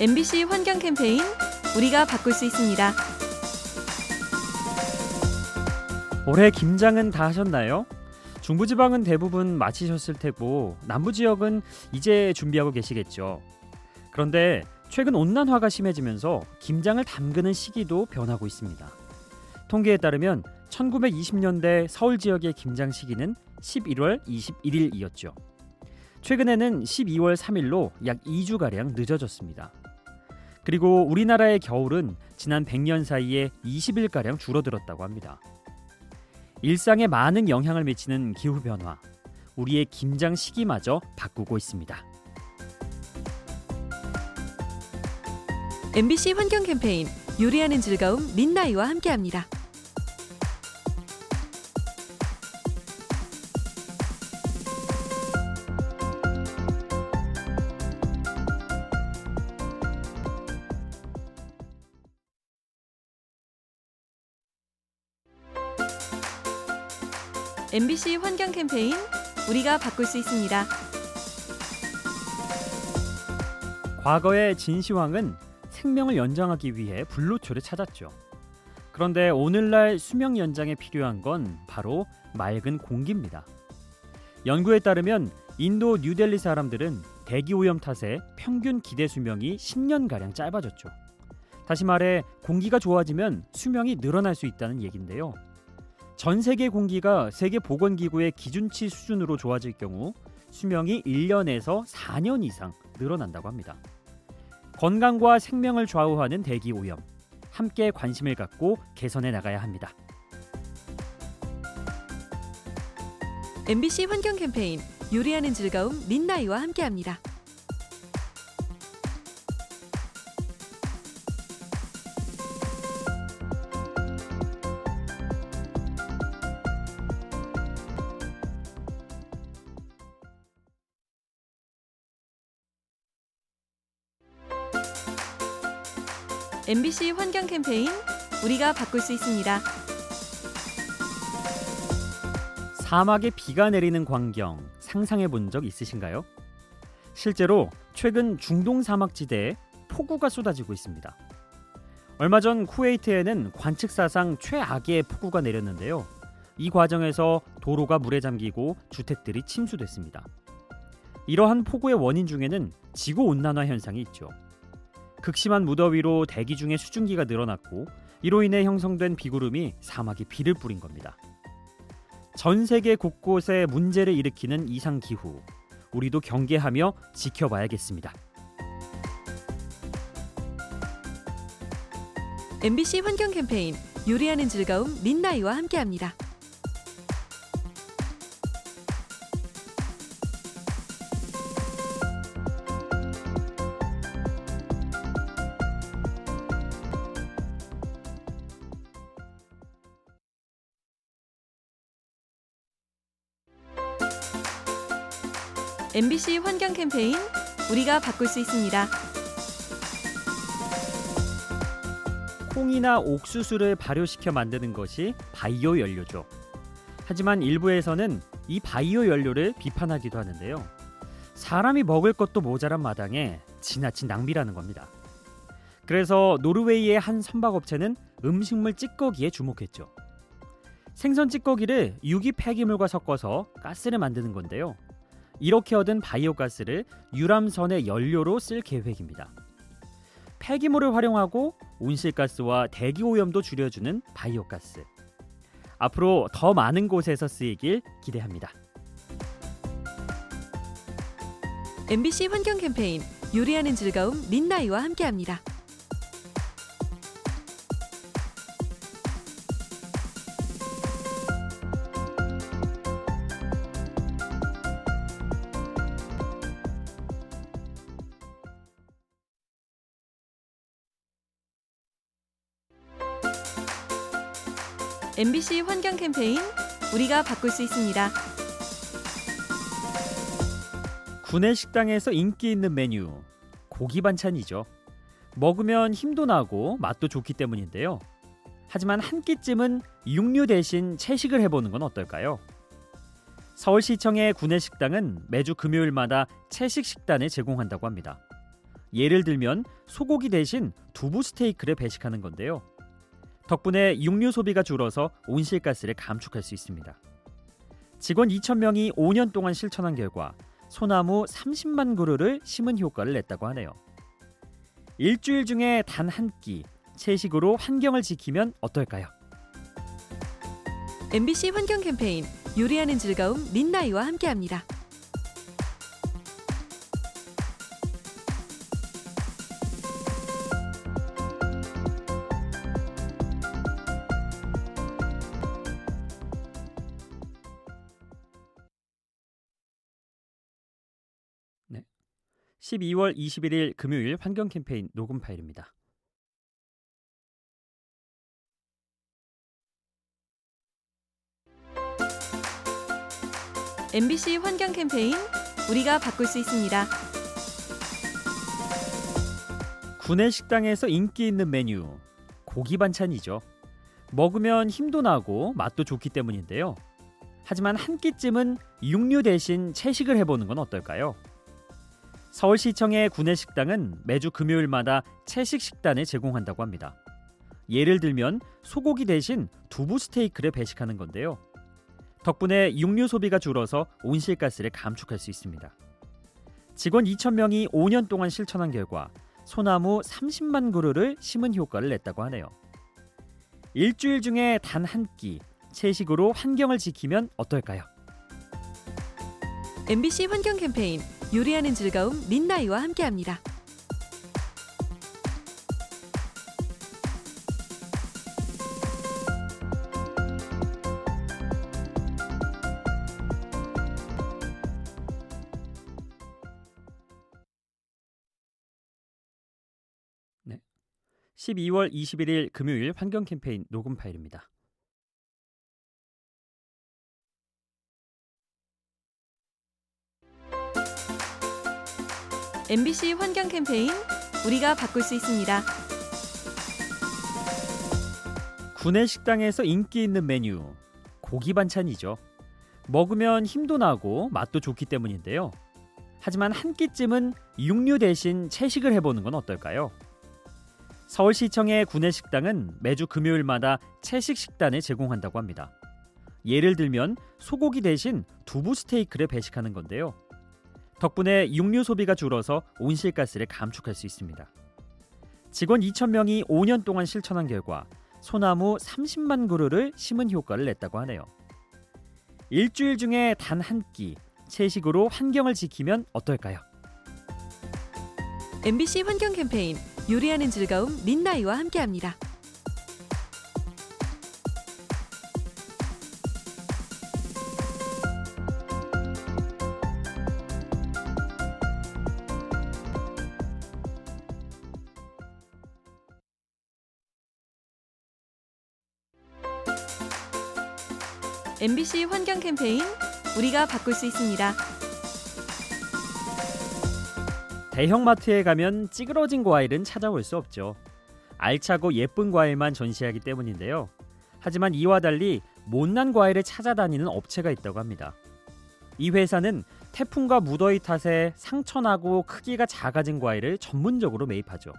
MBC 환경 캠페인 우리가 바꿀 수 있습니다. 올해 김장은 다 하셨나요? 중부지방은 대부분 마치셨을 테고 남부 지역은 이제 준비하고 계시겠죠. 그런데 최근 온난화가 심해지면서 김장을 담그는 시기도 변하고 있습니다. 통계에 따르면 1920년대 서울 지역의 김장 시기는 11월 21일이었죠. 최근에는 12월 3일로 약 2주가량 늦어졌습니다. 그리고 우리나라의 겨울은 지난 100년 사이에 20일가량 줄어들었다고 합니다. 일상에 많은 영향을 미치는 기후 변화, 우리의 김장 시기마저 바꾸고 있습니다. MBC 환경 캠페인 요리하는 즐거움 민나이와 함께합니다. MBC 환경 캠페인 우리가 바꿀 수 있습니다. 과거의 진시황은 생명을 연장하기 위해 불로초를 찾았죠. 그런데 오늘날 수명 연장에 필요한 건 바로 맑은 공기입니다. 연구에 따르면 인도 뉴델리 사람들은 대기 오염 탓에 평균 기대 수명이 10년 가량 짧아졌죠. 다시 말해 공기가 좋아지면 수명이 늘어날 수 있다는 얘긴데요. 전 세계 공기가 세계 보건기구의 기준치 수준으로 좋아질 경우 수명이 1년에서 4년 이상 늘어난다고 합니다. 건강과 생명을 좌우하는 대기 오염 함께 관심을 갖고 개선해 나가야 합니다. MBC 환경 캠페인 요리하는 즐거움 민나이와 함께합니다. MBC 환경 캠페인 우리가 바꿀 수 있습니다. 사막에 비가 내리는 광경 상상해 본 적 있으신가요? 실제로 최근 중동 사막 지대에 폭우가 쏟아지고 있습니다. 얼마 전 쿠웨이트에는 관측 사상 최악의 폭우가 내렸는데요. 이 과정에서 도로가 물에 잠기고 주택들이 침수됐습니다. 이러한 폭우의 원인 중에는 지구 온난화 현상이 있죠. 극심한 무더위로 대기 중에 수증기가 늘어났고 이로 인해 형성된 비구름이 사막에 비를 뿌린 겁니다. 전 세계 곳곳에 문제를 일으키는 이상 기후 우리도 경계하며 지켜봐야겠습니다. MBC 환경 캠페인 요리하는 즐거움 민나이와 함께합니다. MBC 환경 캠페인 우리가 바꿀 수 있습니다. 콩이나 옥수수를 발효시켜 만드는 것이 바이오 연료죠. 하지만 일부에서는 이 바이오 연료를 비판하기도 하는데요. 사람이 먹을 것도 모자란 마당에 지나친 낭비라는 겁니다. 그래서 노르웨이의 한 선박업체는 음식물 찌꺼기에 주목했죠. 생선 찌꺼기를 유기 폐기물과 섞어서 가스를 만드는 건데요. 이렇게 얻은 바이오가스를 유람선의 연료로 쓸 계획입니다. 폐기물을 활용하고 온실가스와 대기 오염도 줄여주는 바이오가스. 앞으로 더 많은 곳에서 쓰이길 기대합니다. MBC 환경 캠페인 요리하는 즐거움 민나이와 함께합니다. MBC 환경 캠페인 우리가 바꿀 수 있습니다. 구내 식당에서 인기 있는 메뉴 고기 반찬이죠. 먹으면 힘도 나고 맛도 좋기 때문인데요. 하지만 한 끼쯤은 육류 대신 채식을 해보는 건 어떨까요? 서울시청의 구내 식당은 매주 금요일마다 채식 식단을 제공한다고 합니다. 예를 들면 소고기 대신 두부 스테이크를 배식하는 건데요. 덕분에 육류 소비가 줄어서 온실가스를 감축할 수 있습니다. 직원 2,000명이 5년 동안 실천한 결과 소나무 30만 그루를 심은 효과를 냈다고 하네요. 일주일 중에 단 한 끼 채식으로 환경을 지키면 어떨까요? MBC 환경 캠페인 요리하는 즐거움 민나이와 함께합니다. 12월 21일 금요일 환경 캠페인 녹음 파일입니다. MBC 환경 캠페인 우리가 바꿀 수 있습니다. 구내 식당에서 인기 있는 메뉴 고기 반찬이죠. 먹으면 힘도 나고 맛도 좋기 때문인데요. 하지만 한 끼쯤은 육류 대신 채식을 해보는 건 어떨까요? 서울시청의 구내 식당은 매주 금요일마다 채식 식단을 제공한다고 합니다. 예를 들면 소고기 대신 두부 스테이크를 배식하는 건데요. 덕분에 육류 소비가 줄어서 온실가스를 감축할 수 있습니다. 직원 2,000명이 5년 동안 실천한 결과 소나무 30만 그루를 심은 효과를 냈다고 하네요. 일주일 중에 단 한 끼 채식으로 환경을 지키면 어떨까요? MBC 환경 캠페인 요리하는 즐거움 민나이와 함께합니다. 네. 12월 21일 금요일 환경 캠페인 녹음 파일입니다. MBC 환경 캠페인 우리가 바꿀 수 있습니다. 구내 식당에서 인기 있는 메뉴 고기 반찬이죠. 먹으면 힘도 나고 맛도 좋기 때문인데요. 하지만 한 끼쯤은 육류 대신 채식을 해보는 건 어떨까요? 서울시청의 구내 식당은 매주 금요일마다 채식 식단을 제공한다고 합니다. 예를 들면 소고기 대신 두부 스테이크를 배식하는 건데요. 덕분에 육류 소비가 줄어서 온실가스를 감축할 수 있습니다. 직원 2,000명이 5년 동안 실천한 결과 소나무 30만 그루를 심은 효과를 냈다고 하네요. 일주일 중에 단 한 끼 채식으로 환경을 지키면 어떨까요? MBC 환경 캠페인 요리하는 즐거움 민나이와 함께합니다. MBC 환경 캠페인 우리가 바꿀 수 있습니다. 대형마트에 가면 찌그러진 과일은 찾아올 수 없죠. 알차고 예쁜 과일만 전시하기 때문인데요. 하지만 이와 달리 못난 과일을 찾아다니는 업체가 있다고 합니다. 이 회사는 태풍과 무더위 탓에 상처나고 크기가 작아진 과일을 전문적으로 매입하죠.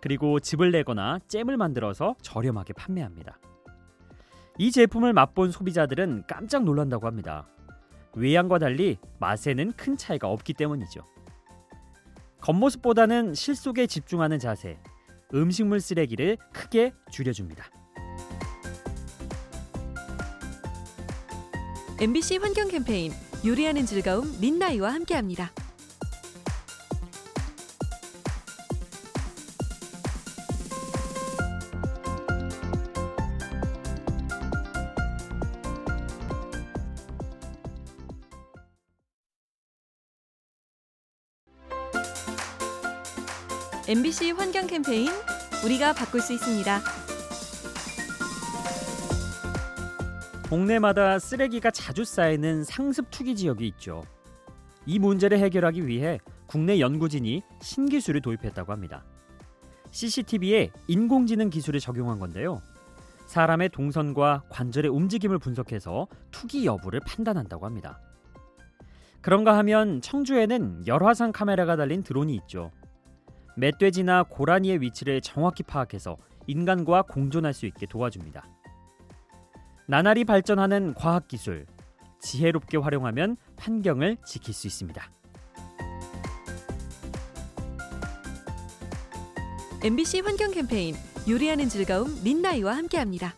그리고 즙을 내거나 잼을 만들어서 저렴하게 판매합니다. 이 제품을 맛본 소비자들은 깜짝 놀란다고 합니다. 외양과 달리 맛에는 큰 차이가 없기 때문이죠. 겉모습보다는 실속에 집중하는 자세, 음식물 쓰레기를 크게 줄여줍니다. MBC 환경 캠페인 요리하는 즐거움 민나이와 함께합니다. MBC 환경 캠페인 우리가 바꿀 수 있습니다. 동네마다 쓰레기가 자주 쌓이는 상습 투기 지역이 있죠. 이 문제를 해결하기 위해 국내 연구진이 신기술을 도입했다고 합니다. CCTV에 인공지능 기술을 적용한 건데요. 사람의 동선과 관절의 움직임을 분석해서 투기 여부를 판단한다고 합니다. 그런가 하면 청주에는 열화상 카메라가 달린 드론이 있죠. 멧돼지나 고라니의 위치를 정확히 파악해서 인간과 공존할 수 있게 도와줍니다. 나날이 발전하는 과학 기술, 지혜롭게 활용하면 환경을 지킬 수 있습니다. MBC 환경 캠페인 요리하는 즐거움 민나이와 함께합니다.